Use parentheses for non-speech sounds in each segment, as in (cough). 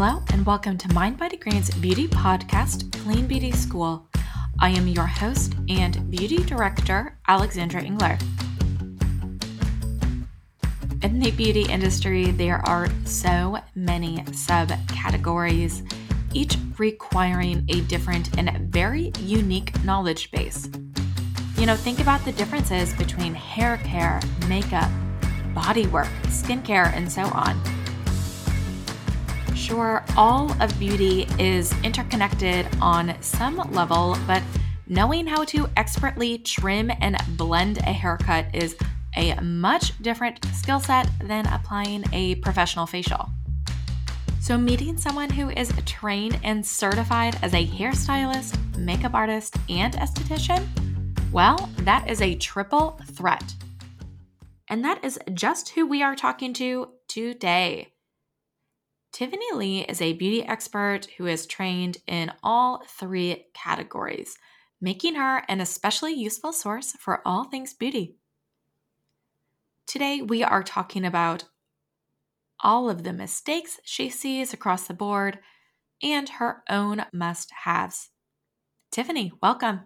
Hello, and welcome to mindbodygreen's beauty podcast, Clean Beauty School. I am your host and beauty director, Alexandra Engler. In the beauty industry, there are so many subcategories, each requiring a different and very unique knowledge base. You know, think about the differences between hair care, makeup, body work, skincare, and so on sure all of beauty is interconnected on some level, but knowing how to expertly trim and blend a haircut is a much different skill set than applying a professional facial. So, meeting someone who is trained and certified as a hairstylist, makeup artist, and esthetician, well, that is a triple threat. And that is just who we are talking to today. Tiffany Lee is a beauty expert who is trained in all three categories, making her an especially useful source for all things beauty. Today, we are talking about all of the mistakes she sees across the board and her own must haves. Tiffany, welcome.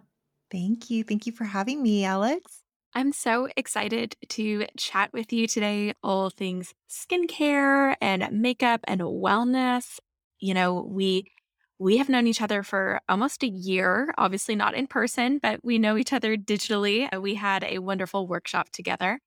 Thank you. Thank you for having me, Alex. I'm so excited to chat with you today, all things skincare and makeup and wellness. You know, we we have known each other for almost a year, obviously not in person, but we know each other digitally. We had a wonderful workshop together.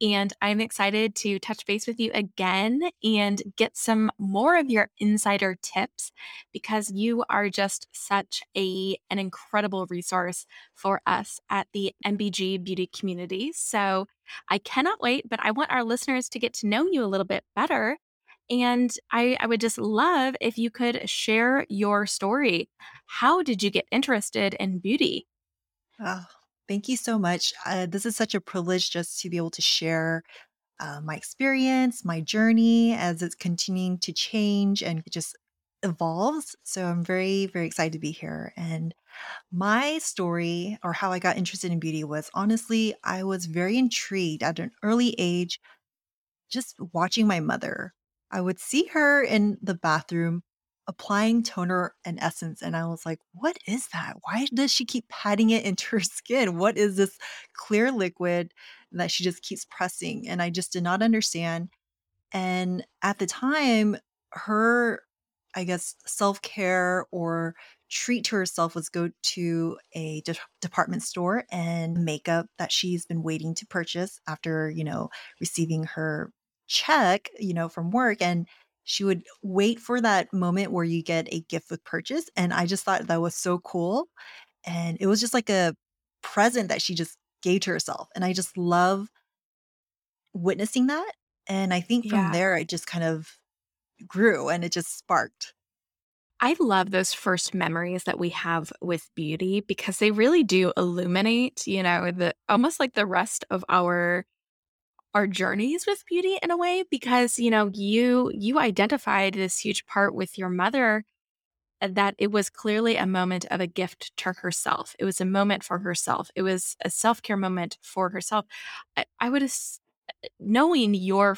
And I'm excited to touch base with you again and get some more of your insider tips because you are just such a an incredible resource for us at the MBG beauty community. So I cannot wait, but I want our listeners to get to know you a little bit better. And I, I would just love if you could share your story. How did you get interested in beauty? Oh, Thank you so much. Uh, this is such a privilege just to be able to share uh, my experience, my journey as it's continuing to change and just evolves. So I'm very, very excited to be here. And my story or how I got interested in beauty was honestly, I was very intrigued at an early age, just watching my mother. I would see her in the bathroom applying toner and essence and I was like, "What is that? Why does she keep patting it into her (laughs) skin? What is this clear liquid that she just keeps pressing?" And I just did not understand. And at the time, her I guess self-care or treat to herself was go to a de- department store and makeup that she's been waiting to purchase after, you know, receiving her check, you know, from work and she would wait for that moment where you get a gift with purchase, and I just thought that was so cool, and it was just like a present that she just gave to herself, and I just love witnessing that, and I think from Yeah. there, it just kind of grew and it just sparked. I love those first memories that we have with beauty because they really do illuminate, you know, the almost like the rest of our our journeys with beauty in a way because, you know, you you identified this huge part with your mother uh, that it was clearly a moment of a gift to herself. It was a moment for herself. It was a self-care moment for herself. I, I would as- knowing your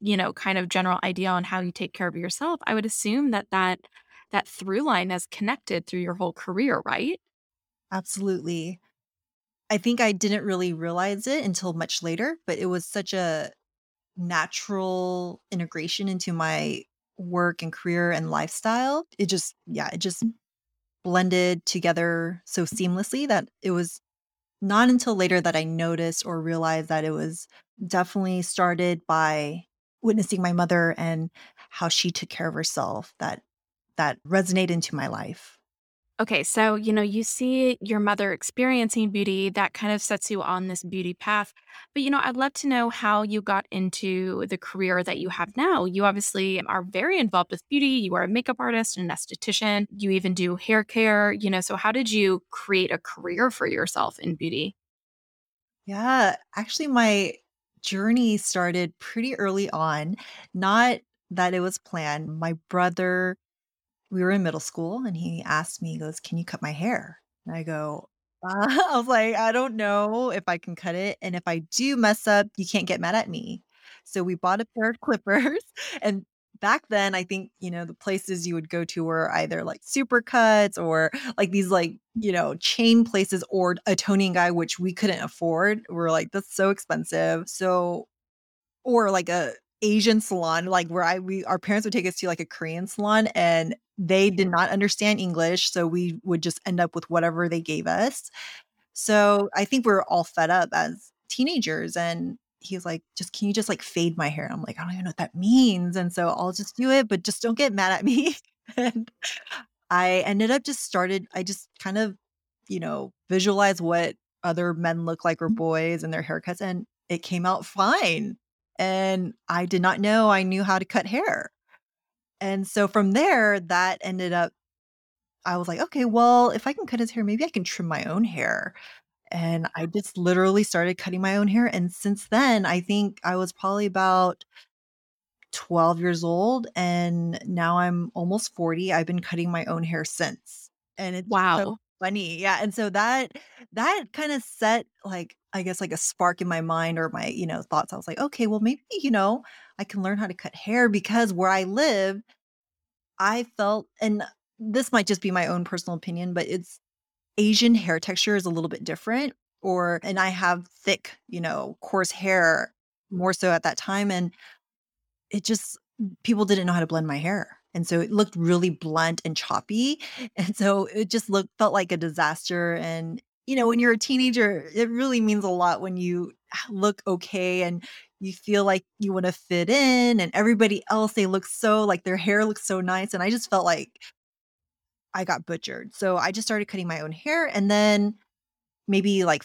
you know kind of general idea on how you take care of yourself, I would assume that that that through line has connected through your whole career, right? Absolutely. I think I didn't really realize it until much later, but it was such a natural integration into my work and career and lifestyle. It just yeah, it just mm. blended together so seamlessly that it was not until later that I noticed or realized that it was definitely started by witnessing my mother and how she took care of herself that that resonated into my life. Okay, so you know, you see your mother experiencing beauty, that kind of sets you on this beauty path. But you know, I'd love to know how you got into the career that you have now. You obviously are very involved with beauty. You are a makeup artist and an esthetician. You even do hair care, you know. So, how did you create a career for yourself in beauty? Yeah, actually my journey started pretty early on. Not that it was planned. My brother we were in middle school and he asked me, he goes, "Can you cut my hair?" And I go, uh, (laughs) I was like, "I don't know if I can cut it, and if I do mess up, you can't get mad at me." So we bought a pair of (laughs) clippers, and back then, I think, you know, the places you would go to were either like Supercuts or like these like, you know, chain places or a Toni & Guy, which we couldn't afford. We're like, that's so expensive. So, or like a Asian salon, like where I we our parents would take us to like a Korean salon and they did not understand English. So we would just end up with whatever they gave us. So I think we're all fed up as teenagers and he's like, "Just can you just like fade my hair?" I'm like, "I don't even know what that means." And so I'll just do it, but just don't get mad at me. (laughs) and I ended up just started I just kind of, you know, visualize what other men look like or mm. boys and their haircuts and it came out fine. And I did not know I knew how to cut hair. And so from there, that ended up I was like, "Okay, well, if I can cut his hair, maybe I can trim my own hair." And I just literally started cutting my own hair, and since then, I think I was probably about 12 years old, and now I'm almost 40. I've been cutting my own hair since, and it's so Wow. funny. Yeah, and so that that kinda set, like, I guess, like, a spark in my mind or my, you know, thoughts. I was like, "Okay, well, maybe, you know, I can learn how to cut hair," because where I live, I felt and this might just be my own personal opinion, but it's Asian hair texture is a little bit different or and I have thick, you know, coarse hair more so at that time, and it just people didn't know how to blend my hair, and so it looked really blunt and choppy, (laughs) and so it just looked felt like a disaster, and, you know, when you're a teenager, it really means a lot when you look okay and you feel like you wanna fit in, and everybody else, they look so like, their hair looks so nice, and I just felt like I got butchered. So I just started cutting my own hair, and then maybe like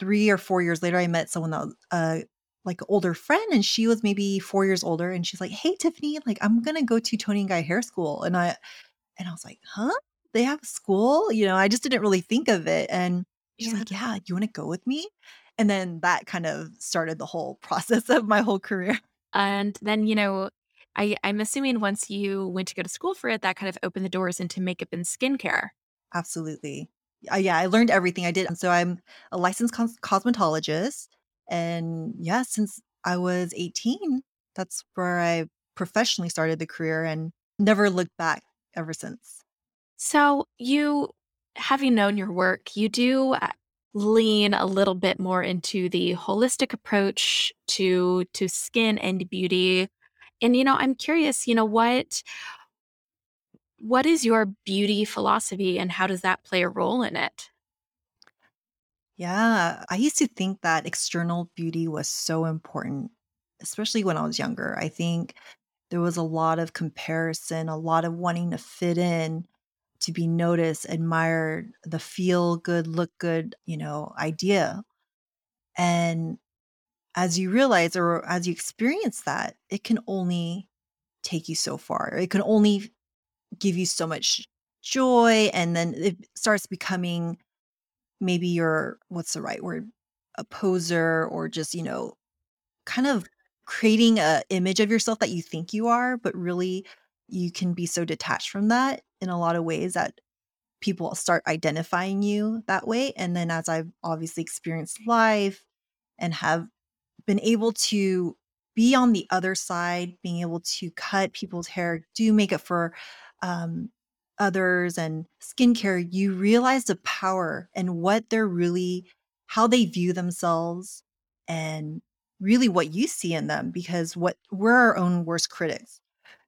3 or 4 years later, I met someone that was, uh, like, an older friend, and she was maybe 4 years older, and she's like, "Hey, Tiffany, like, I'm gonna go to Toni & Guy Hair School." And I and I was like, "Huh? They have a school?" You know, I just didn't really think of it, and she's Yeah. like, "Yeah, you wanna go with me?" And then that kind of started the whole (laughs) process of my whole career. And then, you know, I I'm assuming once you went to go to school for it, that kind of opened the doors into makeup and skincare. Absolutely. Uh, yeah, I learned everything I did, and so I'm a licensed cos cosmetologist, and yeah, since I was 18, that's where I professionally started the career and never looked back ever since. So, you having known your work, you do, uh, lean a little bit more into the holistic approach to to skin and beauty. And, you know, I'm curious, you know, what what is your beauty philosophy, and how does that play a role in it? Yeah, I used to think that external beauty was so important, especially when I was younger. I think there was a lot of comparison, a lot of wanting to fit in, to be noticed, admired, the feel good, look good, you know, idea. And as you realize or as you experience that, it can only take you so far. It can only give you so much joy, and then it starts becoming maybe you're what's the right word? A poser or just, you know, kind of creating a image of yourself that you think you are, but really you can be so detached from that in a lot of ways that people start identifying you that way. And then as I've obviously experienced life and have been able to be on the other side, being able to cut people's hair, do makeup for, um, others and skincare, you realize the power and what they're really how they view themselves and really what you see in them because what we're our own worst critics.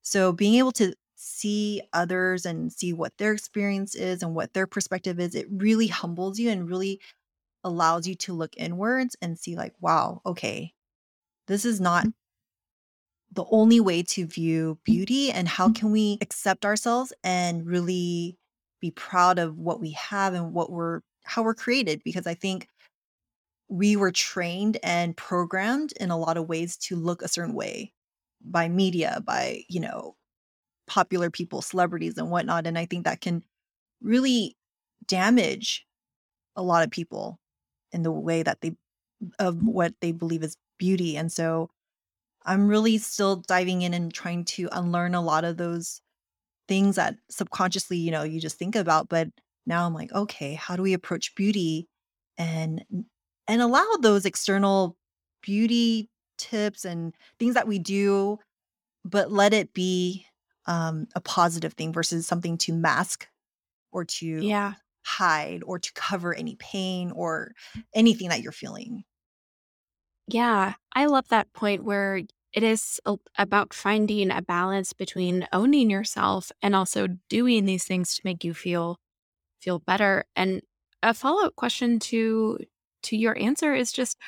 So being able to see others and see what their experience is and what their perspective is, it really humbles you and really allows you to look inwards and see like, "Wow, okay, this is not mm-hmm. the only way to view beauty and how mm-hmm. can we accept ourselves and really be proud of what we have and what we're how we're created. Because I think we were trained and programmed in a lot of ways to look a certain way by media, by, you know, popular people, celebrities and whatnot, and I think that can really damage a lot of people in the way that they of what they believe is beauty, and so I'm really still diving in and trying to unlearn a lot of those things that subconsciously, you know, you just think about, but now I'm like, "Okay, how do we approach beauty and and allow those external beauty tips and things that we do but let it be, um, a positive thing versus something to mask or to Yeah. hide or to cover any pain or anything that you're feeling. Yeah, I love that point where it is a about finding a balance between owning yourself and also doing these things to make you feel feel better. And a follow-up question to to your answer is just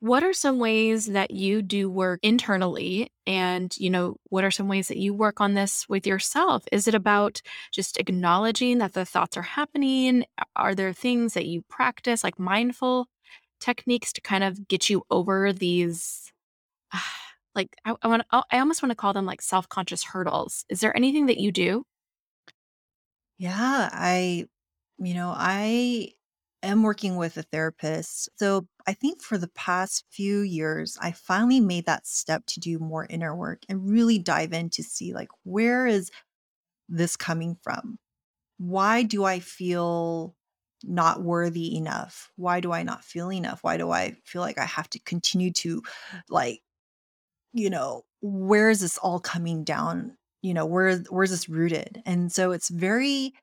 what are some ways that you do work internally? And you know what are some ways that you work on this with yourself? Is it about just acknowledging that the thoughts are happening? Are there things that you practice like mindful techniques to kind of get you over these (sighs) like i, I want i almost want to call them like self-conscious hurdles. Is there anything that you do? Yeah, I you know, I am working with a therapist. So I think for the past few years, I finally made that step to do more inner work and really dive in to see like where is this coming from? Why do I feel not worthy enough? Why do I not feel enough? Why do I feel like I have to continue to like, you know, where is this all coming down? You know, where where's this rooted? And so it's very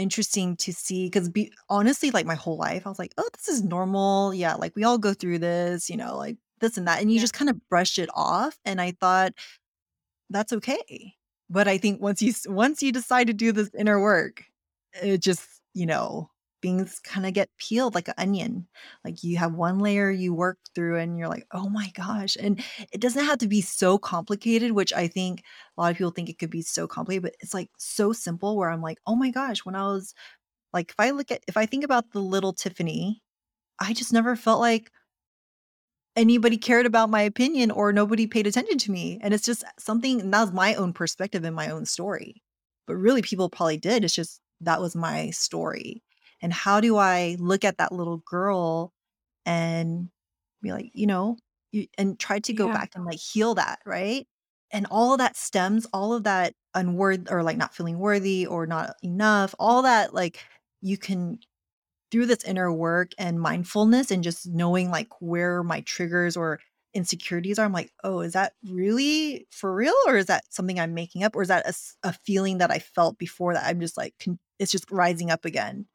interesting to see because be honestly, like my whole life, I was like, oh, this is normal. Yeah, like we all go through this, you know, like this and that. And you yeah just kind of brush it off. And I thought, that's okay. But I think once you once you decide to do this inner work, it just, you know, things kinda get peeled like an onion. Like, you have one layer you work through and you're like, "Oh my gosh," and it doesn't have to be so complicated, which I think a lot of people think it could be so complicated, but it's, like, so simple where I'm like, "Oh my gosh," when I was like, if I look at if I think about the little Tiffany, I just never felt like anybody cared about my opinion or nobody paid attention to me. And it's just something and that was my own perspective and my own story. But really people probably did. It's just that was my story. And how do I look at that little girl and be like, you know, you, and try to go yeah back and like heal that, right? And all of that stems, all of that unworthy or like not feeling worthy or not enough, all that like you can through this inner work and mindfulness and just knowing like where my triggers or insecurities are, I'm like, oh, is that really for real? Or is that something I'm making up? Or is that a feeling that I felt before that I'm just like, con- it's just rising up again?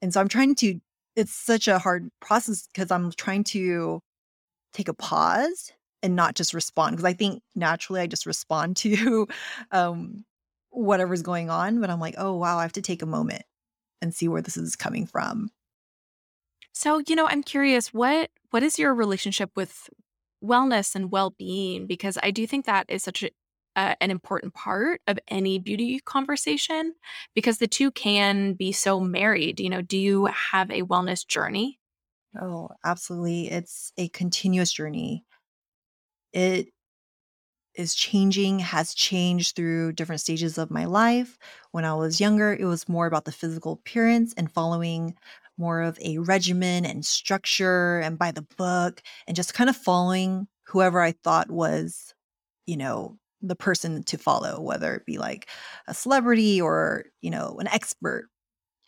And so I'm trying to, it's such a hard process because I'm trying to take a pause and not just respond. Because I think naturally I just respond (laughs) to um, whatever's going on. But I'm like, oh, wow, I have to take a moment and see where this is coming from. So, you know, I'm curious, what what is your relationship with wellness and well-being? Because I do think that is such a uh, an important part of any beauty conversation because the two can be so married. You know, do you have a wellness journey? Oh, absolutely. It's a continuous journey. It is changing, has changed through different stages of my life. When I was younger, it was more about the physical appearance and following more of a regimen and structure and by the book and just kind of following whoever I thought was, you know, the person to follow, whether it be like a celebrity or, you know, an expert.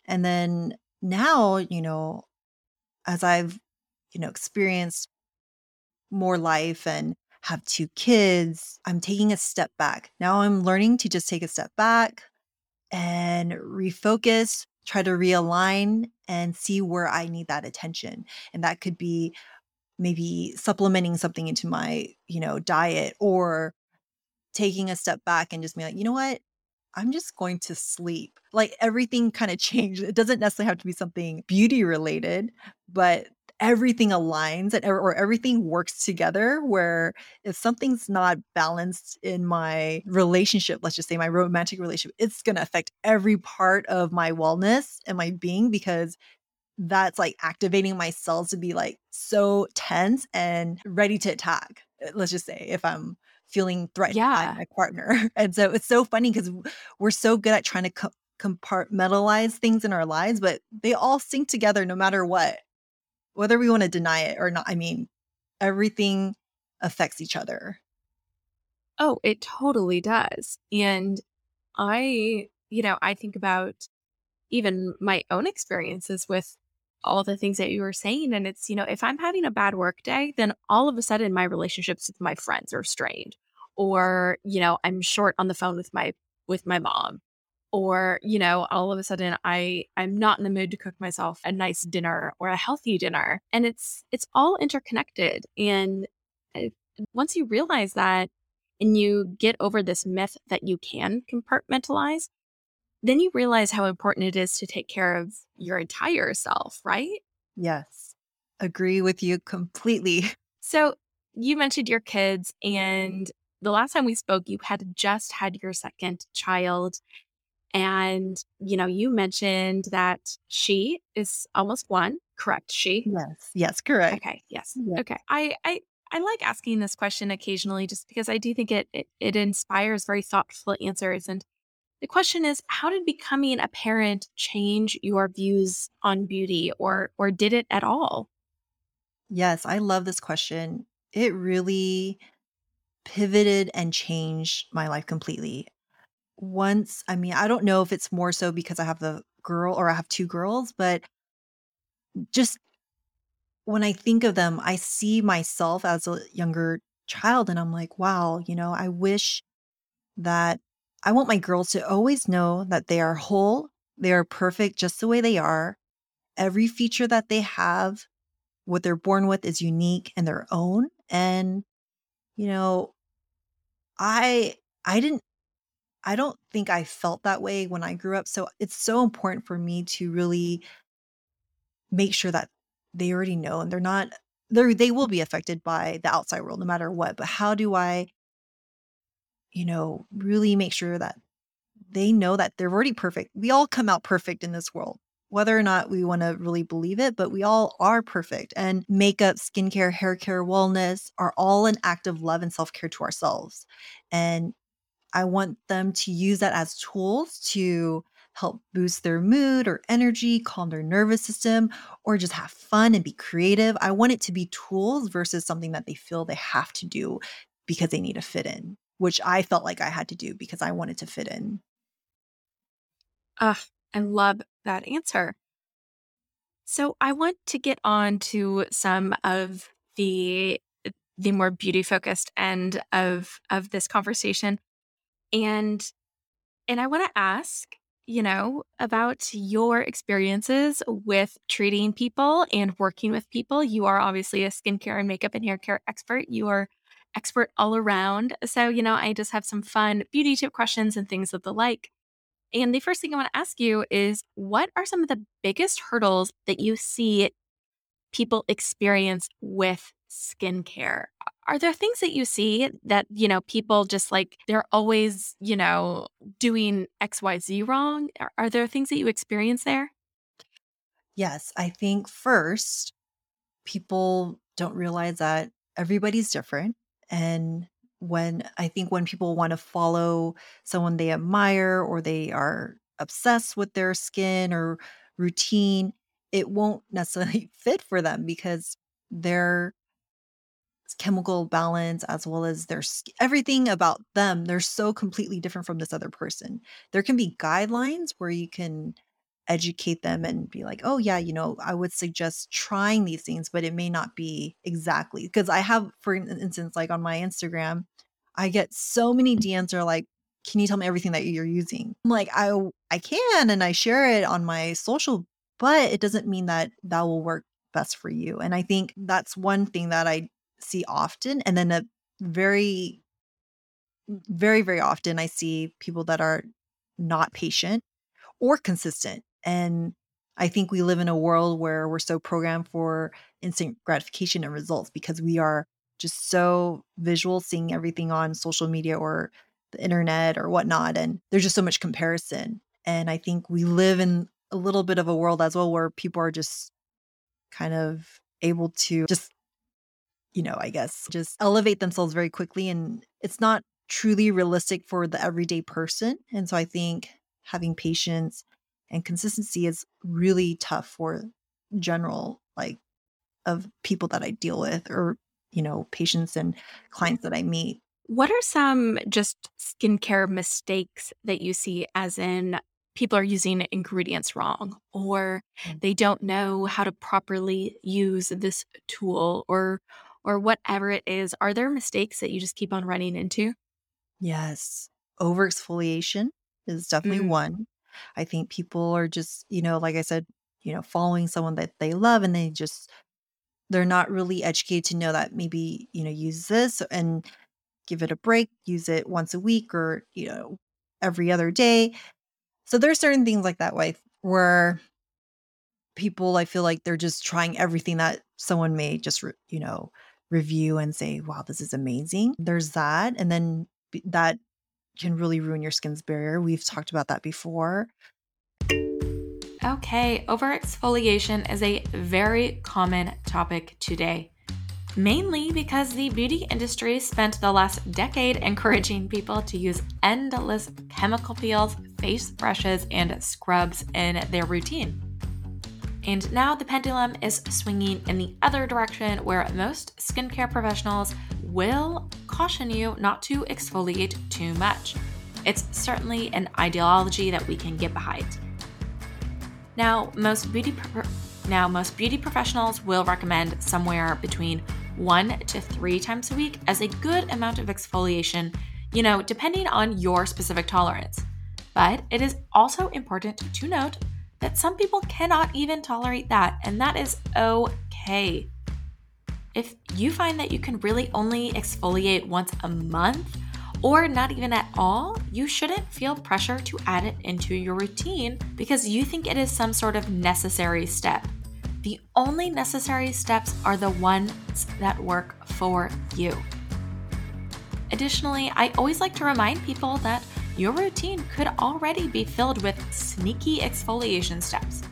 And then now, you know, as I've, you know, experienced more life and have 2 kids, I'm taking a step back. Now I'm learning to just take a step back and refocus, try to realign and see where I need that attention. And that could be maybe supplementing something into my, you know, diet or taking a step back and just being like, "You know what? I'm just going to sleep." Like, everything kinda (laughs) changed. It doesn't necessarily have to be something beauty related, but everything aligns and or everything works together where if something's not balanced in my relationship, let's just say my romantic relationship, it's gonna affect every part of my wellness and my being because that's, like, activating my cells to be, like, so tense and ready to attack, let's just say, if I'm feeling threatened by my partner, (laughs) and so it's so funny because we're so good at trying to co compartmentalize things in our lives, but they all sync together no matter what, whether we wanna deny it or not. I mean, everything affects each other. Oh, it totally does. And I, you know, I think about even my own experiences with all the things that you were saying. And it's, you know, if I'm having a bad work day, then all of a sudden my relationships with my friends are strained. Or, you know, I'm short on the phone with my with my mom or you know all of a sudden i i'm not in the mood to cook myself a nice dinner or a healthy dinner and it's it's all interconnected and uh, once you realize that and you get over this myth that you can compartmentalize then you realize how important it is to take care of your entire self right Yes. Agree with you completely. (laughs) so you mentioned your kids and the last time we spoke you had just had your second child and, you know, you mentioned that she is almost one, correct? She? Yes. Yes, correct. Okay. Yes. Yeah. Okay. I, I, I like asking this question occasionally just because I do think it, it it inspires very thoughtful answers. And the question is, how did becoming a parent change your views on beauty or or did it at all? Yes, I love this question. It really pivoted and changed my life completely. Once I mean, I don't know if it's more so because I have the girl or I have 2 girls, but just when I think of them, I see myself as a younger child and I'm like, "Wow," you know, I wish that I want my girls to always know that they are whole, they are perfect just the way they are. Every feature that they have, what they're born with is unique and their own, and, you know, I I didn't I don't think I felt that way when I grew up, so it's so important for me to really make sure that they already know and they're not they're they will be affected by the outside world no matter what, but how do I, you know, really make sure that they know that they're already perfect. We all come out perfect in this world, whether or not we wanna really believe it, but we all are perfect, and makeup, skincare, hair care, wellness are all an act of love and self-care to ourselves, and I want them to use that as tools to help boost their mood or energy, calm their nervous system, or just have fun and be creative. I want it to be tools versus something that they feel they have to do because they need to fit in, which I felt like I had to do because I wanted to fit in. Ugh, I love that answer. So I want to get on to some of the the more beauty focused end of of this conversation and and I want to ask, you know, about your experiences with treating people and working with people. You are obviously a skincare and makeup and hair care expert. You are expert all around. So, you know, I just have some fun beauty tip questions and things of the like. And the first thing I want to ask you is what are some of the biggest hurdles that you see people experience with skincare? Are there things that you see that, you know, people just like they're always, you know, doing XYZ wrong? Are, are there things that you experience there? Yes, I think first, people don't realize that everybody's different. And when I think when people want to follow someone they admire or they are obsessed with their skin or routine, it won't necessarily (laughs) fit for them because they're chemical balance as well as their everything about them, they're so completely different from this other person. There can be guidelines where you can educate them and be like, "Oh, yeah, you know, I would suggest trying these things," but it may not be exactly because I have, for instance, like on my Instagram, I get so many DMs are like, "Can you tell me everything that you're using?" I'm like, "I I can, and I share it on my social, but it doesn't mean that that will work best for you." And I think that's one thing that I see often, and then a very, very, very often I see people that are not patient or consistent. And I think we live in a world where we're so programmed for instant gratification and results because we are just so visual, seeing everything on social media or the internet or whatnot. And there's just so much comparison. And I think we live in a little bit of a world as well where people are just kind of able to just you know, I guess, just elevate themselves very quickly, and it's not truly realistic for the everyday person, and so I think having patience and consistency is really tough for general, like, of people that I deal with or, you know, patients and clients that I meet. What are some just skincare mistakes that you see, as in people are using ingredients wrong, or Mm. they don't know how to properly use this tool, or or whatever it is? Are there mistakes that you just keep on running into? Yes. Overexfoliation is definitely Mm, one. I think people are just, you know, like I said, you know, following someone that they love and they just they're not really educated to know that maybe, you know, use this and give it a break, use it once a week or, you know, every other day. So there's certain things like that way where people I feel like they're just trying everything that someone may just, re- you know, review and say, "Wow, this is amazing." There's that and then that can really ruin your skin's barrier. We've talked about that before. Okay, overexfoliation is a very common topic today, mainly because the beauty industry spent the last decade encouraging people to use endless chemical peels, face brushes, and scrubs in their routine. And now the pendulum is swinging in the other direction where most skincare professionals will caution you not to exfoliate too much. It's certainly an ideology that we can get behind. Now, most beauty pro- now most beauty professionals will recommend somewhere between 1 to 3 times a week as a good amount of exfoliation, you know, depending on your specific tolerance. But it is also important to note that some people cannot even tolerate that, and that is okay. If you find that you can really only exfoliate once a month or not even at all, you shouldn't feel pressure to add it into your routine because you think it is some sort of necessary step. The only necessary steps are the ones that work for you. Additionally, I always like to remind people that your routine could already be filled with sneaky exfoliation steps.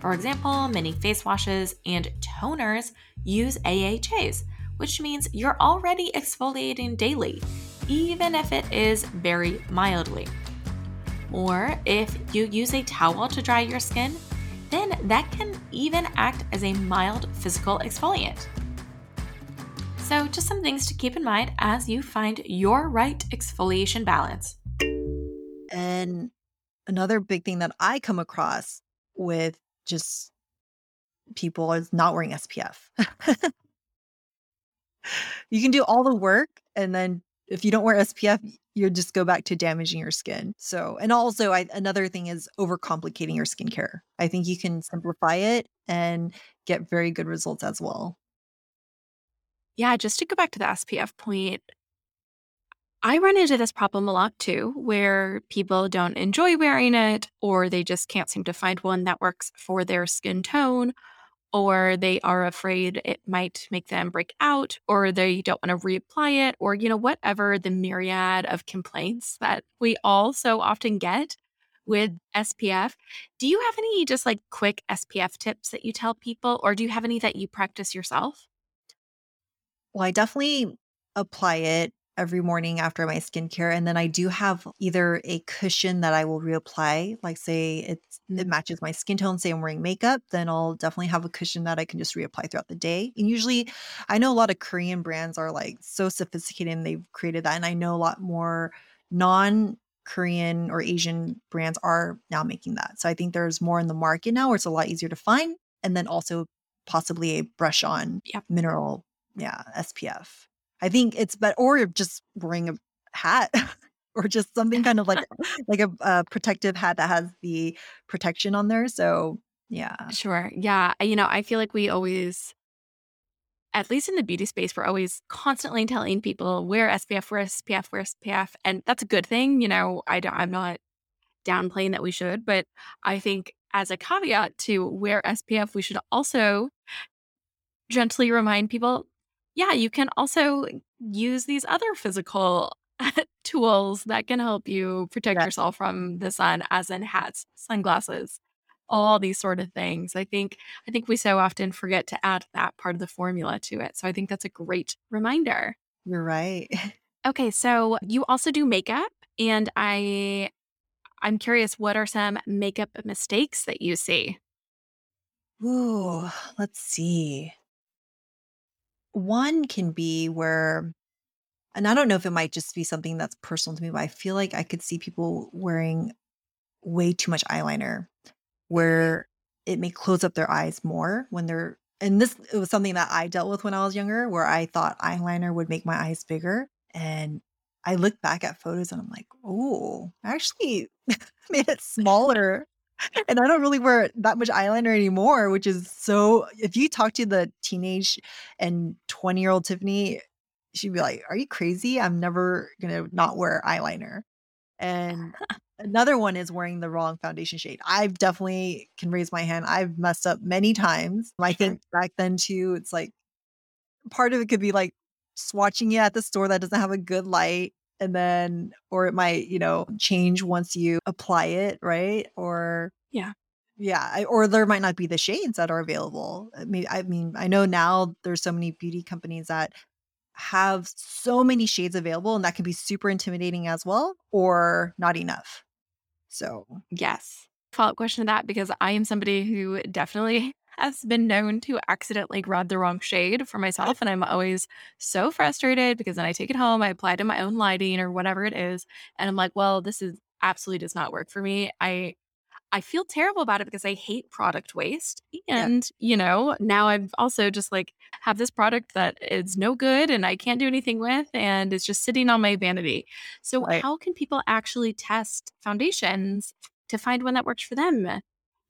For example, many face washes and toners use AHAs, which means you're already exfoliating daily, even if it is very mildly. Or if you use a towel to dry your skin, then that can even act as a mild physical exfoliant. So, just some things to keep in mind as you find your right exfoliation balance. And another big thing that I come across with just people is not wearing SPF. (laughs) You can do all the work, and then if you don't wear SPF, you just go back to damaging your skin. So, and also, I another thing is overcomplicating your skincare. I think you can simplify it and get very good results as well. Yeah, just to go back to the SPF point, I run into this problem a lot too, where people don't enjoy wearing it, or they just can't seem to find one that works for their skin tone, or they are afraid it might make them break out, or they don't want to reapply it, or, you know, whatever the myriad of complaints that we all so often get with SPF. Do you have any just like quick SPF tips that you tell people, or do you have any that you practice yourself? Well, I definitely apply it every morning after my skincare, and then I do have either a cushion that I will reapply, like say it's it Mm, matches my skin tone, say I'm wearing makeup, then I'll definitely have a cushion that I can just reapply throughout the day. And usually I know a lot of Korean brands are like so sophisticated and they've created that. And I know a lot more non-Korean or Asian brands are now making that. So I think there's more in the market now where it's a lot easier to find. And then also possibly a brush on Yep. mineral yeah, SPF. I think it's bet or just wearing a hat (laughs) or just something kind of like (laughs) like a, uh, protective hat that has the protection on there, so yeah. Sure. Yeah. You know, I feel like we always, at least in the beauty space, we're always constantly telling people wear SPF, wear SPF, wear SPF. And that's a good thing. You know, I don't, I'm not downplaying that we should, but I think as a caveat to wear SPF, we should also gently remind people yeah, you can also use these other physical (laughs) tools that can help you protect Yeah, yourself from the sun, as in hats, sunglasses, all these sort of things. I think I think we so often forget to add that part of the formula to it. So I think that's a great reminder. you're right. (laughs) Okay, so you also do makeup and I I'm curious what are some makeup mistakes that you see? Ooh, let's see. One can be where and I don't know if it might just be something that's personal to me, but I feel like I could see people wearing way too much eyeliner. Mm-hmm. Where it may close up their eyes more when they're and this it was something that I dealt with when I was younger, where I thought eyeliner would make my eyes bigger, and I look back at photos and I'm like, "Oh, I actually (laughs) made it (laughs) smaller." And I don't really wear that much eyeliner anymore, which is so if you talk to the teenage and twenty-year-old Tiffany, she'd be like, "Are you crazy? I'm never gonna not wear eyeliner." And another one is wearing the wrong foundation shade. I've definitely can raise my hand. I've messed up many times. I think back then too, it's like part of it could be like swatching it at the store that doesn't have a good light and then or it might, you know, change once you apply it, right? Or Yeah. yeah, I, or there might not be the shades that are available. I mean, I mean, I know now there's so many beauty companies that have so many shades available and that can be super intimidating as well or not enough. So, Yes. Follow-up question to that because I am somebody who definitely (laughs) has been known to accidentally grab the wrong shade for myself. And I'm always so frustrated because then I take it home, I apply it to my own lighting or whatever it is. And I'm like, well, this is absolutely does not work for me. I I feel terrible about it because I hate product waste. yeah, And, you know, now I've also just like have this product that is no good and I can't do anything with and it's just sitting on my vanity. So, right. how can people actually test foundations to find one that works for them?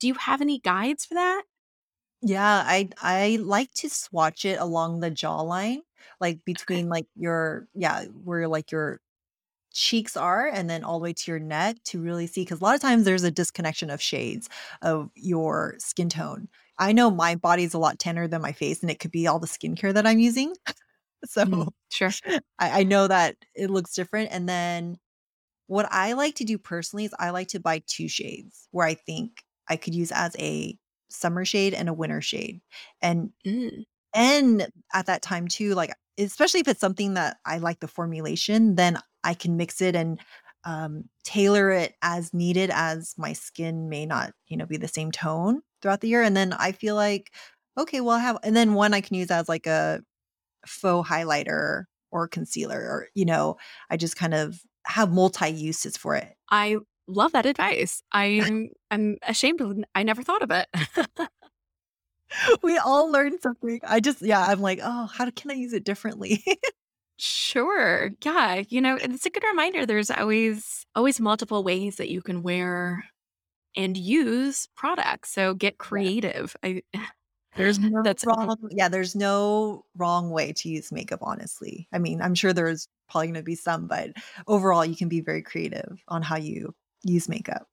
Do you have any guides for that? Yeah, I I like to swatch it along the jawline, like Okay. between like your yeah, where like your cheeks are and then all the way to your neck to really see because a lot of times there's a disconnection of shades of your skin tone. I know my body's a lot tanner than my face and it could be all the skincare that I'm using. (laughs) So Mhm. Sure. I, I know that it looks different. And then what I like to do personally is I like to buy two shades where I think I could use as a summer shade and a winter shade. And Mm, and at that time too, like, especially if it's something that I like the formulation, then I can mix it and, um, tailor it as needed as my skin may not, you know, be the same tone throughout the year, and then I feel like, "Okay, well, I have" and then one I can use as, like, a faux highlighter or concealer or, you know, I just kind of have multi uses for it. I love that advice. (laughs) I'm I'm ashamed of I never thought of it. (laughs) We all learn something. I just yeah, I'm like, "Oh, how can I use it differently?" (laughs) Sure. Yeah, you know, it's a good reminder there's always always multiple ways that you can wear and use products. So get creative. I There's no that's wrong yeah, there's no wrong way to use makeup, honestly. I mean, I'm sure there's probably gonna be some, but overall, you can be very creative on how you use makeup.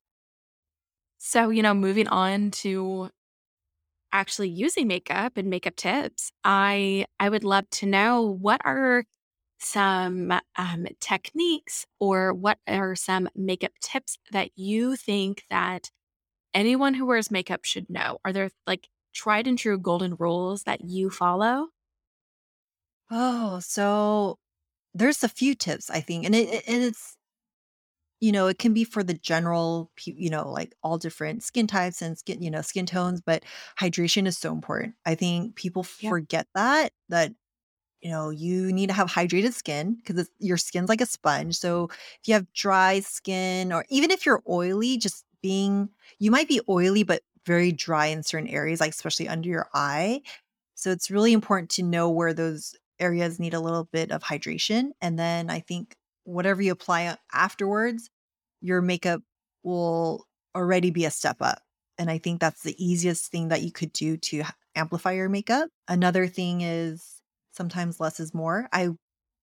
so, you know, moving on to actually using makeup and makeup tips. I I would love to know what are some um, techniques or what are some makeup tips that you think that anyone who wears makeup should know? Are there like tried and true golden rules that you follow? Oh, so there's a few tips, I think, and it it it's you know, it can be for the general pe you know, like, all different skin types and skin you know, skin tones, but hydration is so important. I think people Yeah. forget that, that you know, you need to have hydrated skin because your skin's like a sponge. So if you have dry skin or even if you're oily, just being you might be oily but very dry in certain areas, like especially under your eye. So it's really important to know where those areas need a little bit of hydration. And then I think whatever you apply afterwards, your makeup will already be a step up. And I think that's the easiest thing that you could do to amplify your makeup. Another thing is sometimes less is more. I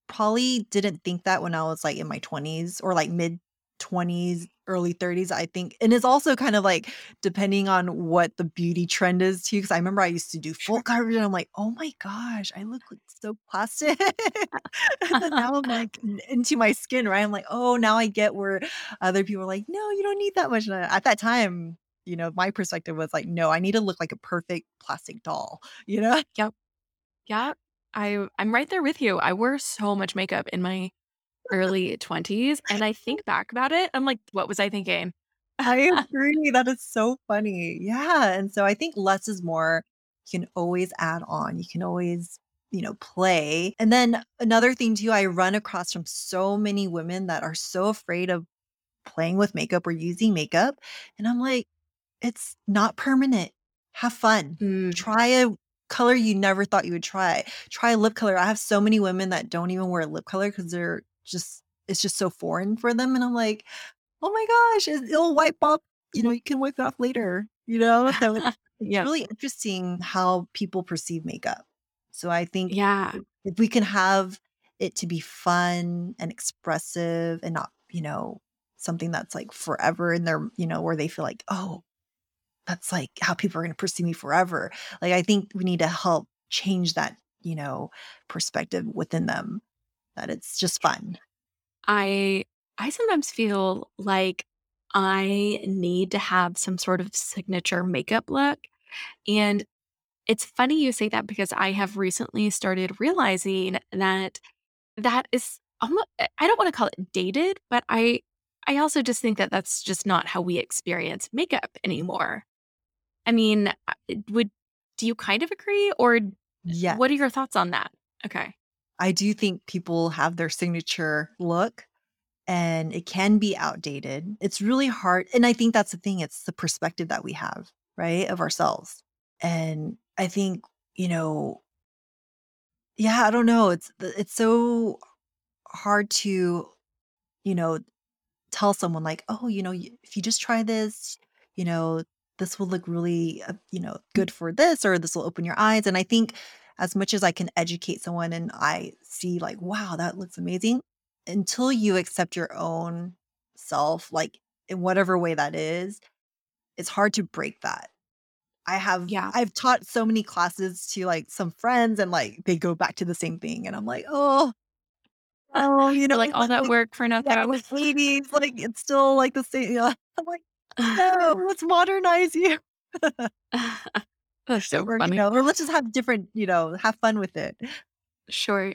probably didn't think that when I was, like, in my 20s or, like, mid-20s, early 30s, I think and it's also kind of, like, depending on what the beauty trend is too, because I remember I used to do full coverage and I'm like, "Oh my gosh, I look, like, so plastic." (laughs) And now I'm, (laughs) like, into my skin, right? I'm like, "Oh, now I get where other people are like, no, you don't need that much.'" And uh, at that time, you know, my perspective was like, "No, I need to look like a perfect plastic doll," (laughs) you know? Yep. Yep. I I'm right there with you. I wore so much makeup in my early 20s and I think back about it, I'm like, what was I thinking? I (laughs) agree, that is so funny. Yeah, and so I think less is more. You can always add on, you can always, you know, play. And then another thing too, I run across from so many women that are so afraid of playing with makeup or using makeup, and I'm like, "It's not permanent. Have fun. Mm, Try a color you never thought you would try. Try a lip color." I have so many women that don't even wear lip color because they're just it's just so foreign for them, and I'm like, "Oh my gosh, it it'll wipe off" you know, mm-hmm. "you can wipe it off later," you know? So it's (laughs) it's Yep. really interesting how people perceive makeup. So I think Yeah. if we can have it to be fun and expressive and not, you know, something that's, like, forever in their you know, where they feel like, "Oh, that's, like, how people are gonna perceive me forever." Like, I think we need to help change that, you know, perspective within them, that it's just fun. I I sometimes feel like I need to have some sort of signature makeup look, and it's funny you say that because I have recently started realizing that that is almo I don't wanna call it dated, but I I also just think that that's just not how we experience makeup anymore. I mean, uh, would do you kind of agree, or yeah. what are your thoughts on that? Okay. I do think people have their signature look, and it can be outdated. It's really hard and I think that's the thing, it's the perspective that we have, right, of ourselves. And I think, you know yeah, I don't know, it's it's so hard to, you know, tell someone like, "Oh, you know, if you just try this, you know, this will look really, uh, you know, good for this, or this will open your eyes." And I think as much as I can educate someone and I see like, "Wow, that looks amazing," until you accept your own self, like, in whatever way that is, it's hard to break that. I have Yeah. I've taught so many classes to, like, some friends, and, like, they go back to the same thing, and I'm like, "Oh, oh, you (laughs) know, like, "All that like" (laughs) work for yeah, nothing." like, "80s, (laughs) like, it's still, like, the same" yeah. I'm like, "No, let's modernize you." That's so Or, you funny. know, or let's just have different you know, have fun with it. Sure.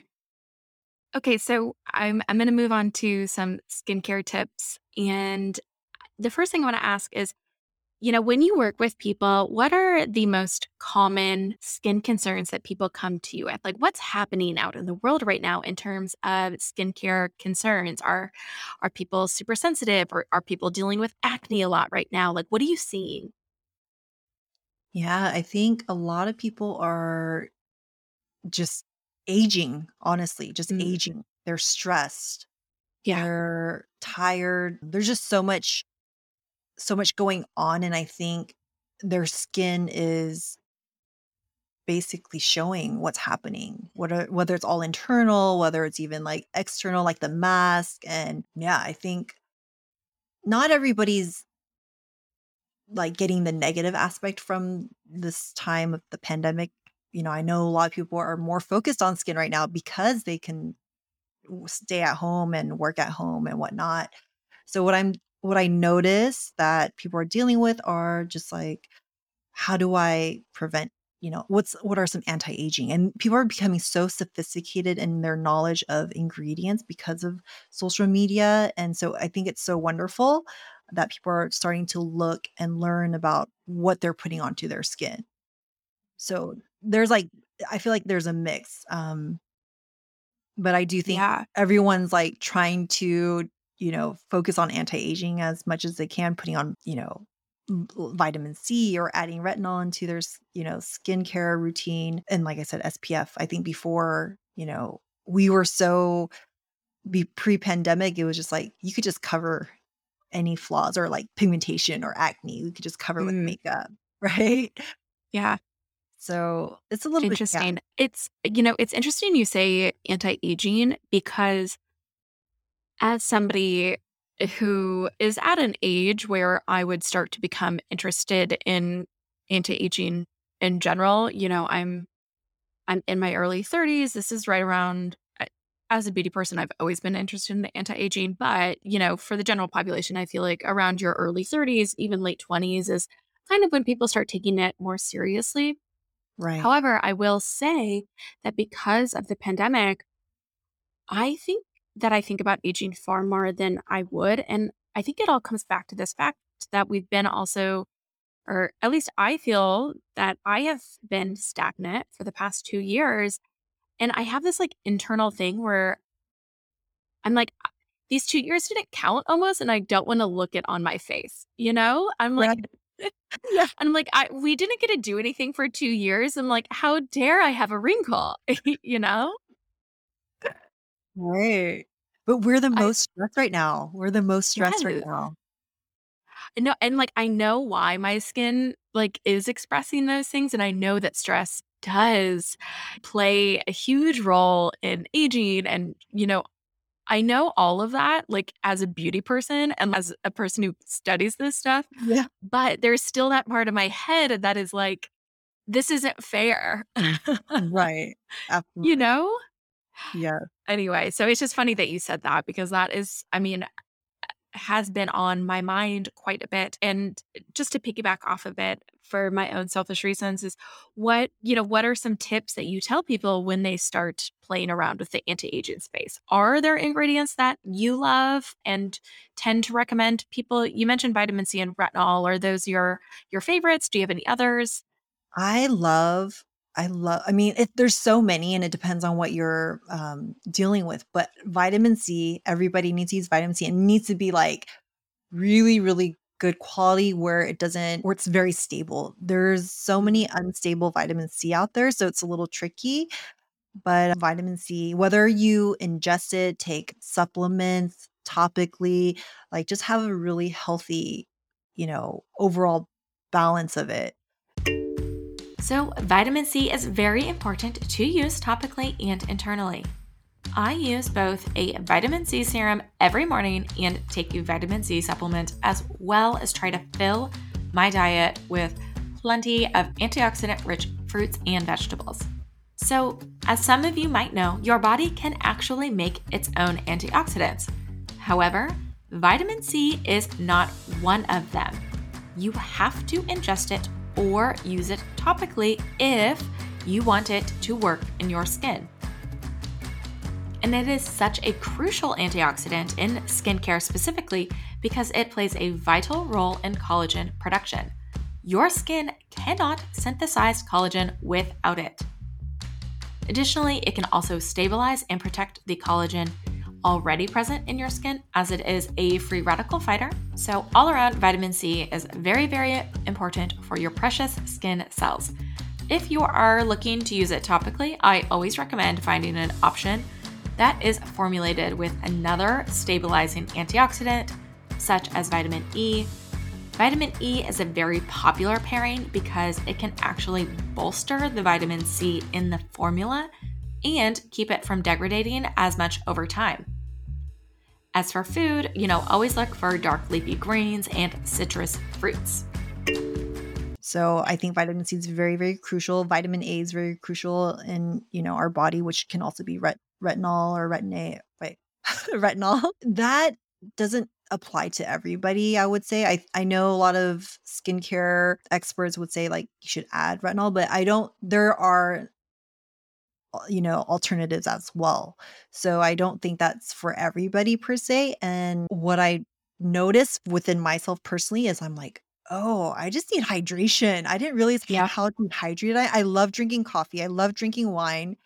Okay, so I'm I'm gonna move on to some skincare tips, and the first thing I wanna ask is, you know, when you work with people, what are the most common skin concerns that people come to you with? Like, what's happening out in the world right now in terms of skincare concerns? Are are people super sensitive, or are people dealing with acne a lot right now? Like, what are you seeing? Yeah, I think a lot of people are just aging, honestly, just Mm, aging. They're stressed, yeah, they're tired, there's just so much so much going on, and I think their skin is basically showing what's happening, what are whether it's all internal, whether it's even, like, external, like the mask, and yeah, I think not everybody's like, getting the negative aspect from this time of the pandemic. You know, I know a lot of people are more focused on skin right now because they can stay at home and work at home and whatnot. So what I'm what I notice that people are dealing with are just like, how do I prevent you know, what's what are some anti-aging? And people are becoming so sophisticated in their knowledge of ingredients because of social media, and so I think it's so wonderful that people are starting to look and learn about what they're putting onto their skin. So there's like I feel like there's a mix, um, but I do think yeah, everyone's like trying to, you know, focus on anti-aging as much as they can, putting on, you know, vitamin C or adding retinol into their, you know, skincare routine. And like I said, SPF. I think before, you know, we were so be pre-pandemic, it was just like you could just cover any flaws or like pigmentation or acne. We could just cover with mm, makeup, (laughs) right? yeah. So it's a little bit, yeah, Interesting. It's you know, it's interesting you say anti-aging because as somebody who is at an age where I would start to become interested in anti-aging in general, you know, I'm I'm in my early 30s. This is right around as a beauty person, I've always been interested in the anti-aging, but you know, for the general population, I feel like around your early 30s, even late 20s is kind of when people start taking it more seriously. right. However, I will say that because of the pandemic, I think that I think about aging far more than I would. And I think it all comes back to this fact that we've been also, or at least I feel that I have been stagnant for the past two years. And I have this like internal thing where I'm like, "Uh, these two years didn't count almost. And I don't want to look it on my face. You know, I'm like, Right. (laughs) Yeah. I'm like, I, we didn't get to do anything for two years. I'm like, how dare I have a wrinkle? (laughs) you know? Right. But we're the I most stressed right now. We're the most stressed right now. No, and, like, I know why my skin, like, is expressing those things, and I know that stress does play a huge role in aging and, you know, I know all of that, like, as a beauty person and as a person who studies this stuff, Yeah. but there's still that part of my head that is like, "This isn't fair." Right. (laughs) Absolutely. You know? Yeah. Anyway, so it's just funny that you said that because that is I mean, has been on my mind quite a bit. And uh, just to piggyback off of it for my own selfish reasons is what, you know, what are some tips that you tell people when they start playing around with the anti-aging space? Are there ingredients that you love and tend to recommend people? You mentioned vitamin C and retinol. Are those your your favorites? Do you have any others? I love I love I mean, it there's so many and it depends on what you're, um, dealing with, but vitamin C, everybody needs to use vitamin C, and it needs to be, like, really, really good quality where it doesn't where it's very stable. There's so many Mm. unstable vitamin C out there, so it's a little tricky, but vitamin C, whether you ingest it, take supplements topically, like, just have a really healthy, you know, overall balance of it. So, vitamin C is very important to use topically and internally. I use both a vitamin C serum every morning and take a vitamin C supplement, as well as try to fill my diet with plenty of antioxidant rich fruits and vegetables. So, as some of you might know, your body can actually make its own antioxidants. However, vitamin C is not one of them. You have to ingest it or use it topically if you want it to work in your skin. And it is such a crucial antioxidant in skincare specifically because it plays a vital role in collagen production. Your skin cannot synthesize collagen without it. Additionally, it can also stabilize and protect the collagen already present in your skin as it is a free radical fighter. So, all around, vitamin C is very, very important for your precious skin cells. If you are looking to use it topically, I always recommend finding an option that is formulated with another stabilizing antioxidant, such as vitamin E. Vitamin E is a very popular pairing because it can actually bolster the vitamin C in the formula and keep it from degrading as much over time. As for food, you know, always look for dark leafy greens and citrus fruits. So I think vitamin C is very, very crucial. Vitamin A is very crucial in, you know, our body, which can also be ret- retinol or retin. Wait, (laughs) retinol. That doesn't apply to everybody, I would say. I I know a lot of skincare experts would say like you should add retinol, but I don't there are you know alternatives as well. So I don't think that's for everybody per se. And what I notice within myself personally is I'm like, oh, I just need hydration. I didn't realize Yeah. how dehydrated I, I love drinking coffee. I love drinking wine.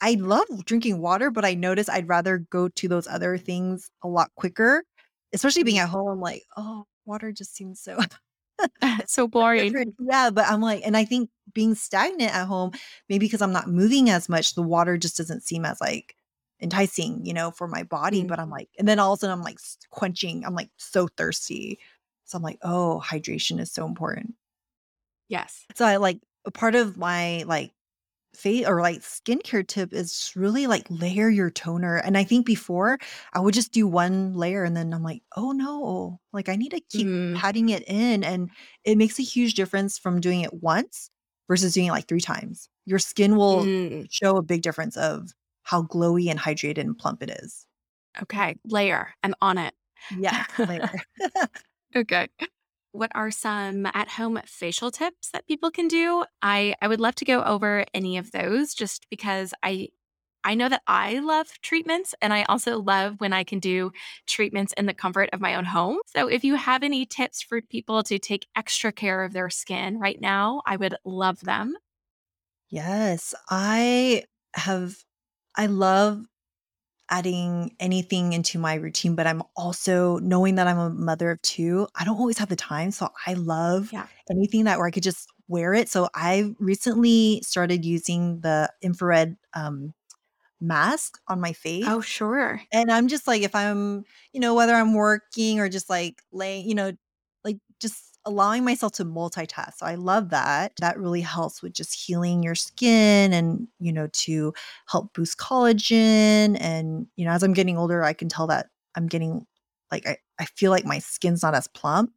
I love drinking water, but I notice I'd rather go to those other things a lot quicker. Especially being mm. at home, I'm like, oh, water just seems so (laughs) (laughs) so (laughs) boring. Yeah, but I'm like, and I think being stagnant at home, maybe because I'm not moving as much, the water just doesn't seem as like enticing, you know, for my body. Mm, But I'm like, and then all of a sudden I'm like quenching, I'm like so thirsty. So I'm like, oh, hydration is so important. yes. So I like a part of my like face or like skincare tip is really like layer your toner. And I think before I would just do one layer and then I'm like, oh no, like I need to keep Mm, patting it in. And it makes a huge difference from doing it once versus doing it like three times. Your skin will mm. show a big difference of how glowy and hydrated and plump it is. Okay. Layer. I'm on it. Yeah, layer. (laughs) okay. What are some at home facial tips that people can do? I, I would love to go over any of those just because I I know that I love treatments and I also love when I can do treatments in the comfort of my own home. So if you have any tips for people to take extra care of their skin right now, I would love them. Yes, I have I love adding anything into my routine, but I'm also knowing that I'm a mother of 2, I don't always have the time, so I love Yeah. anything that where I could just wear it. So I recently started using the infrared, um, mask on my face. Oh, sure. And I'm just like, if I'm, you know, whether I'm working or just like laying, you know, like just allowing myself to multitask. So I love that. That really helps with just healing your skin and, you know, to help boost collagen. And, you know, as I'm getting older, I can tell that I'm getting like, I, I feel like my skin's not as plump.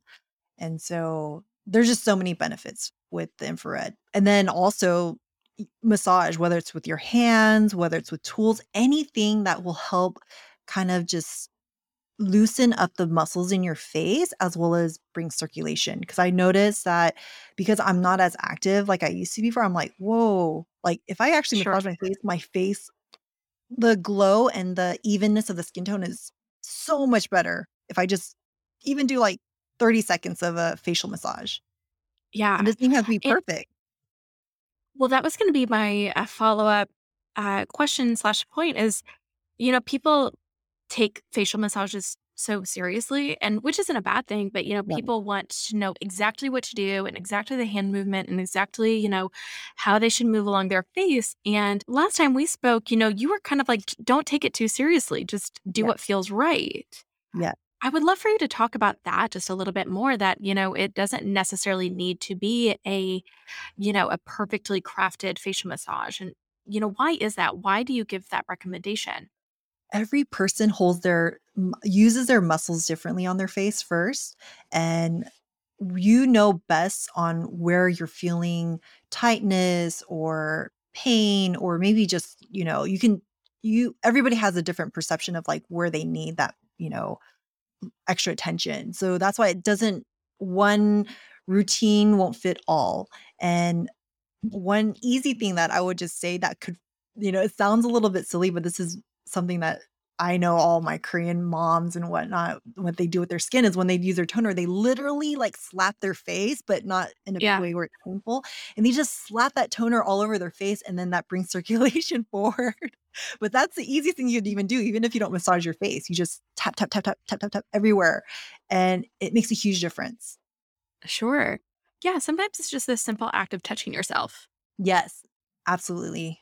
And so there's just so many benefits with the infrared. And then also massage, whether it's with your hands, whether it's with tools, anything that will help kind of just loosen up the muscles in your face as well as bring circulation. Because I noticed that because I'm not as active like I used to be before, I'm like, whoa, like if I actually Sure. massage my face, my face, the glow and the evenness of the skin tone is so much better if I just even do like 30 seconds of a facial massage. Yeah. this thing has to be perfect. well, that was going to be my uh, follow up uh, question slash point is, you know, people take facial massages so seriously and which isn't a bad thing but you know Yeah. people want to know exactly what to do and exactly the hand movement and exactly you know how they should move along their face and last time we spoke you know you were kind of like don't take it too seriously just do Yeah. what feels right Yeah. i would love for you to talk about that just a little bit more that you know it doesn't necessarily need to be a you know a perfectly crafted facial massage and you know why is that why do you give that recommendation Every person holds their uses their muscles differently on their face first, and you know best on where you're feeling tightness or pain or maybe just, you know, you can you everybody has a different perception of, like, where they need that, you know, extra attention. So that's why it doesn't one routine won't fit all. And one easy thing that I would just say that could, you know, it sounds a little bit silly, but this is something that I know all my Korean moms and whatnot, what they do with their skin is when they use their toner, they literally like slap their face, but not in a yeah way where it's painful. And they just slap that toner all over their face, and then that brings (laughs) circulation forward. But that's the easiest thing you could even do, even if you don't massage your face. You just tap, tap, tap, tap, tap, tap, tap everywhere. And it makes a huge difference. Sure. Yeah, sometimes it's just this simple act of touching yourself. Yes, absolutely.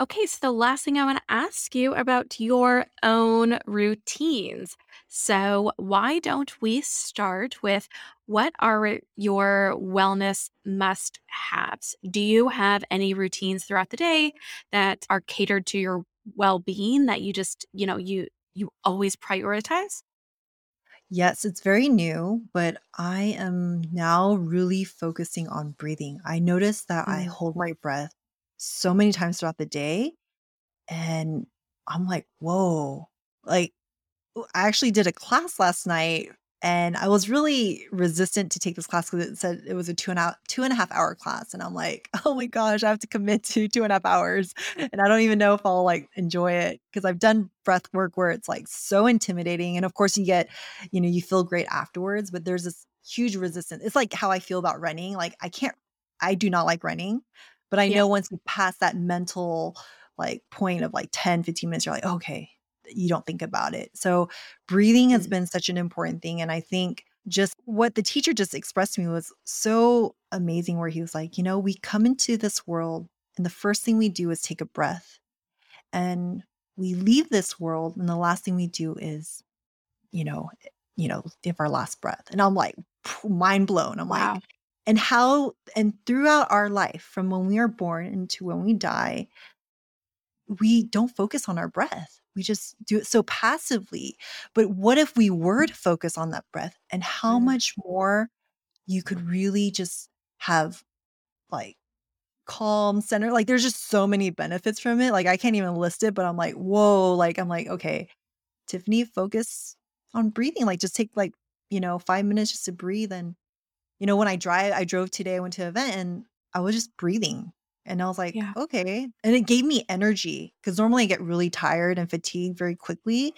Okay, so the last thing I want to ask you about your own routines. So, why don't we start with what are your wellness must haves? Do you have any routines throughout the day that are catered to your well-being that you just, you know, you you always prioritize? Yes, it's very new, but I am now really focusing on breathing. I notice that I Mm. hold my breath so many times throughout the day, and I'm like, whoa. Like, I actually did a class last night, and I was really resistant to take this class because it said it was a two and a two and a half hour class. And I'm like, (laughs) oh my gosh, I have to commit to two and a half hours. And I don't even know if I'll like enjoy it because I've done breath work where it's like so intimidating. And of course, you get you know, you feel great afterwards, but there's this huge resistance. It's like how I feel about running. Like I can't I do not like running, but I Yeah. know once you pass that mental like point of like 10, 15 minutes, you're like, okay, you don't think about it. So breathing has Mm. been such an important thing. And I think just what the teacher just expressed to me was so amazing, where he was like, you know, we come into this world and the first thing we do is take a breath. And we leave this world, and the last thing we do is you know, you know, give our last breath. And I'm like mind blown. I'm like, Wow. And how and throughout our life, from when we are born into when we die, we don't focus on our breath. We just do it so passively. But what if we were to focus on that breath and how Mm. much more you could really just have like calm center? Like there's just so many benefits from it. Like I can't even list it, but I'm like, whoa, like I'm like, okay, Tiffany, focus on breathing. Like just take like, you know, five minutes just to breathe. And, you know, when I drive, I drove today, I went to an event and I was just breathing. And I was like, Yeah. okay. And it gave me energy because normally I get really tired and fatigued very quickly.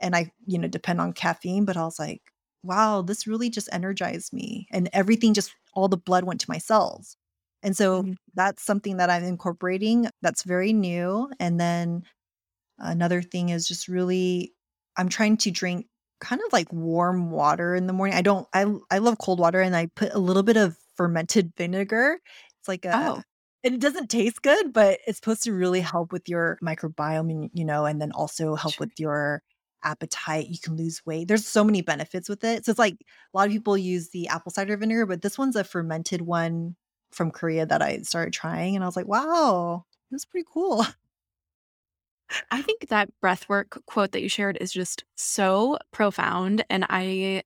And I, you know, depend on caffeine. But I was like, wow, this really just energized me. And everything just, all the blood went to my cells. And so Mhm. that's something that I'm incorporating that's very new. And then Another thing is just really I'm trying to drink kind of like warm water in the morning. I don't I I love cold water and I put a little bit of fermented vinegar. It's like a Oh. and it doesn't taste good, but it's supposed to really help with your microbiome, and, you know, and then also help Sure. with your appetite. You can lose weight. There's so many benefits with it. So it's like a lot of people use the apple cider vinegar, but this one's a fermented one from Korea that I started trying, and I was like, "Wow, that's pretty cool." I think that breathwork quote that you shared is just so profound, and I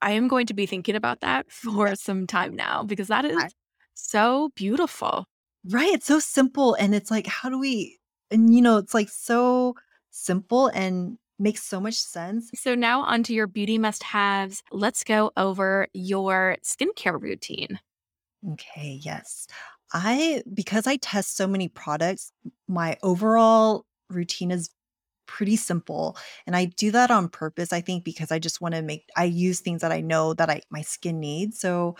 I am going to be thinking about that (laughs) for some time now because that is so beautiful. Right, it's so simple, and it's like, how do we and, you know, it's, like, so simple and makes so much sense. So now onto your beauty must-haves. Let's go over your skincare routine. Okay, yes. I because I test so many products, my overall routine is pretty simple, and I do that on purpose, I think, because I just wanna make I use things that I know that I my skin needs, so,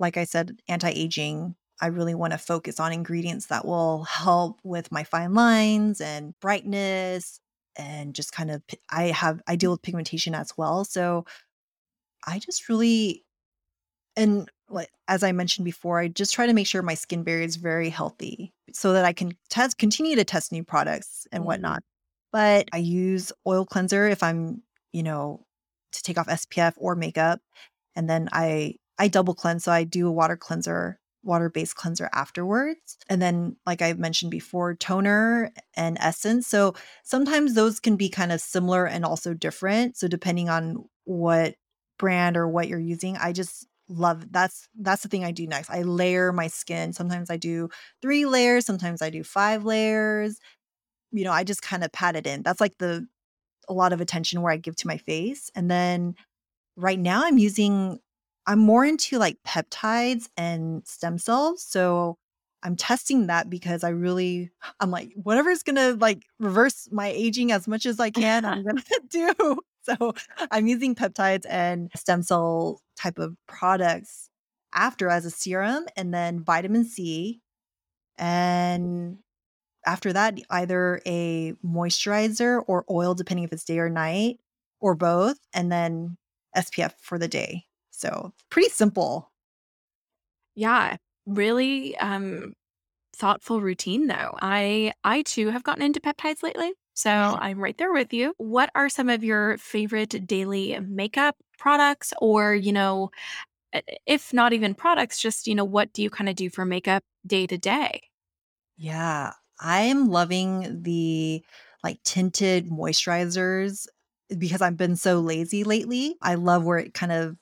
like I said, anti-aging, I really wanna focus on ingredients that will help with my fine lines and brightness and just kind of I have I deal with pigmentation as well, so I just really and, as I mentioned before, I just try to make sure my skin barrier is very healthy so that I can test continue to test new products and Mhm. whatnot. But I use oil cleanser if I'm, you know, to take off SPF or makeup, and then I I double cleanse, so I do a water cleanser water-based cleanser afterwards, and then, like I mentioned before, toner and essence, so sometimes those can be kind of similar and also different, so depending on what brand or what you're using, I just love that's that's the thing I do next. I layer my skin. Sometimes I do 3 layers, sometimes I do 5 layers. You know, I just kinda pat it in. That's like the a lot of attention where I give to my face, and then right now I'm using I'm more into, like, peptides and stem cells, so I'm testing that because I really I'm like, "Whatever's gonna, like, reverse my aging as much as I can, I'm (laughs) gonna (laughs) do." So, I'm using peptides and stem cell type of products after as a serum, and then vitamin C, and after that, either a moisturizer or oil, depending if it's day or night, or both, and then SPF for the day. So, pretty simple. Yeah, really, um, thoughtful routine, though. I I too have gotten into peptides lately, so I'm right there with you. What are some of your favorite daily makeup products or, you know, if not even products, just, you know, what do you kinda do for makeup day to day? Yeah, I'm loving the, like, tinted moisturizers because I've been so lazy lately. I love where it kind of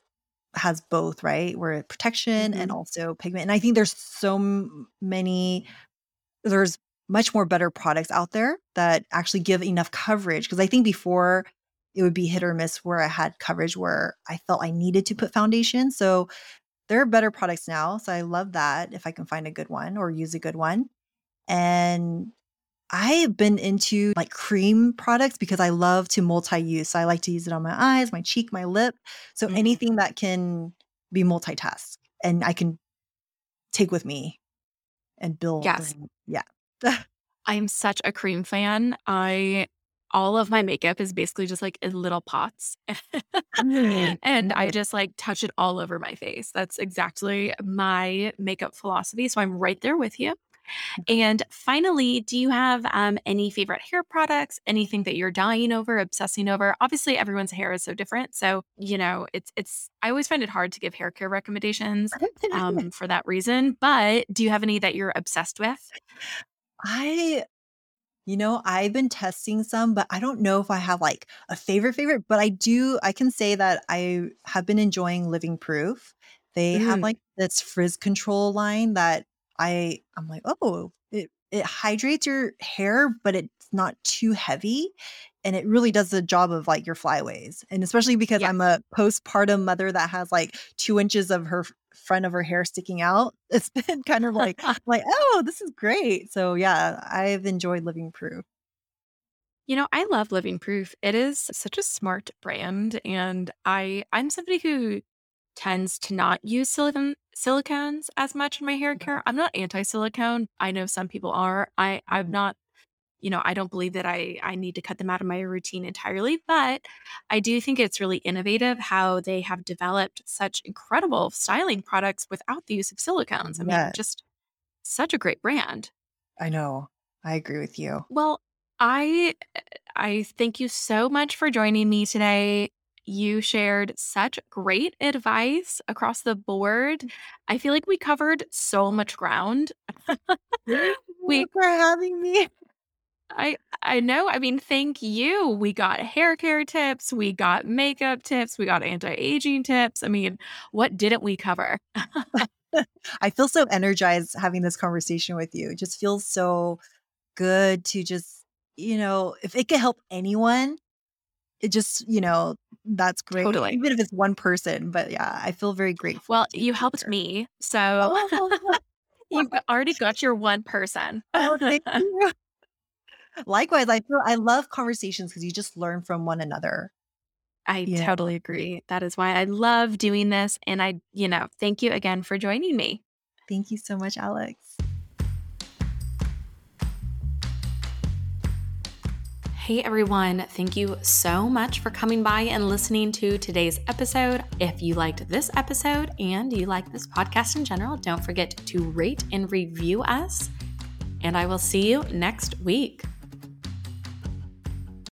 has both, right? Where protection and Mhm. also pigment, and I think there's so many there's much more better products out there that actually give enough coverage. Because I think before it would be hit or miss where I had coverage where I felt I needed to put foundation, so there are better products now, so I love that if I can find a good one or use a good one. And I've been into, like, cream products because I love to multi-use, so I like to use it on my eyes, my cheek, my lip, so Mhm. anything that can be multitask and I can take with me and build Yes. and yeah. (laughs) I'm such a cream fan. I all of my makeup is basically just, like, in little pots, (laughs) and I just, like, touch it all over my face. That's exactly my makeup philosophy, so I'm right there with you. And finally, do you have, um, any favorite hair products, anything that you're dying over, obsessing over? Obviously, everyone's hair is so different, so, you know, it's it's I always find it hard to give hair care recommendations, um, for that reason, but do you have any that you're obsessed with? I you know, I've been testing some, but I don't know if I have, like, a favorite, favorite, but I do I can say that I have been enjoying Living Proof. They have, Mm. like, this frizz control line that I I'm like, "Oh, it it hydrates your hair, but it's not too heavy, and it really does the job of, like, your flyaways." And especially because Yes. I'm a postpartum mother that has, like, 2 inches of her front of her hair sticking out, (laughs) it's been kind of like (laughs) like, "Oh, this is great." So, yeah, I've enjoyed Living Proof. You know, I love Living Proof. It is such a smart brand, and I I'm somebody who tends to not use silicone silicones as much in my hair mm-hmm. care. I'm not anti-silicone. I know some people are. I I'm not you know, I don't believe that I I need to cut them out of my routine entirely, but I do think it's really innovative how they have developed such incredible styling products without the use of silicones. I mean, Yes. just such a great brand. I know. I agree with you. Well, I I thank you so much for joining me today. You shared such great advice across the board. Mm. I feel like we covered so much ground. (laughs) we for having me. I I know. I mean, thank you. We got hair care tips, we got makeup tips, we got anti-aging tips. I mean, what didn't we cover? (laughs) I feel so energized having this conversation with you. It just feels so good to just, you know, if it could help anyone, it just, you know, that's great. Totally. Even if it's one person. But yeah, I feel very grateful. Well, you helped me. So oh. oh, oh. (laughs) you've already got your one person. oh, thank (laughs) you. Likewise, I feel I love conversations because you just learn from one another. I yeah. totally agree. That is why I love doing this. And I, you know, thank you again for joining me. Thank you so much, Alex. Hey everyone, thank you so much for coming by and listening to today's episode. If you liked this episode and you like this podcast in general, don't forget to rate and review us. And I will see you next week.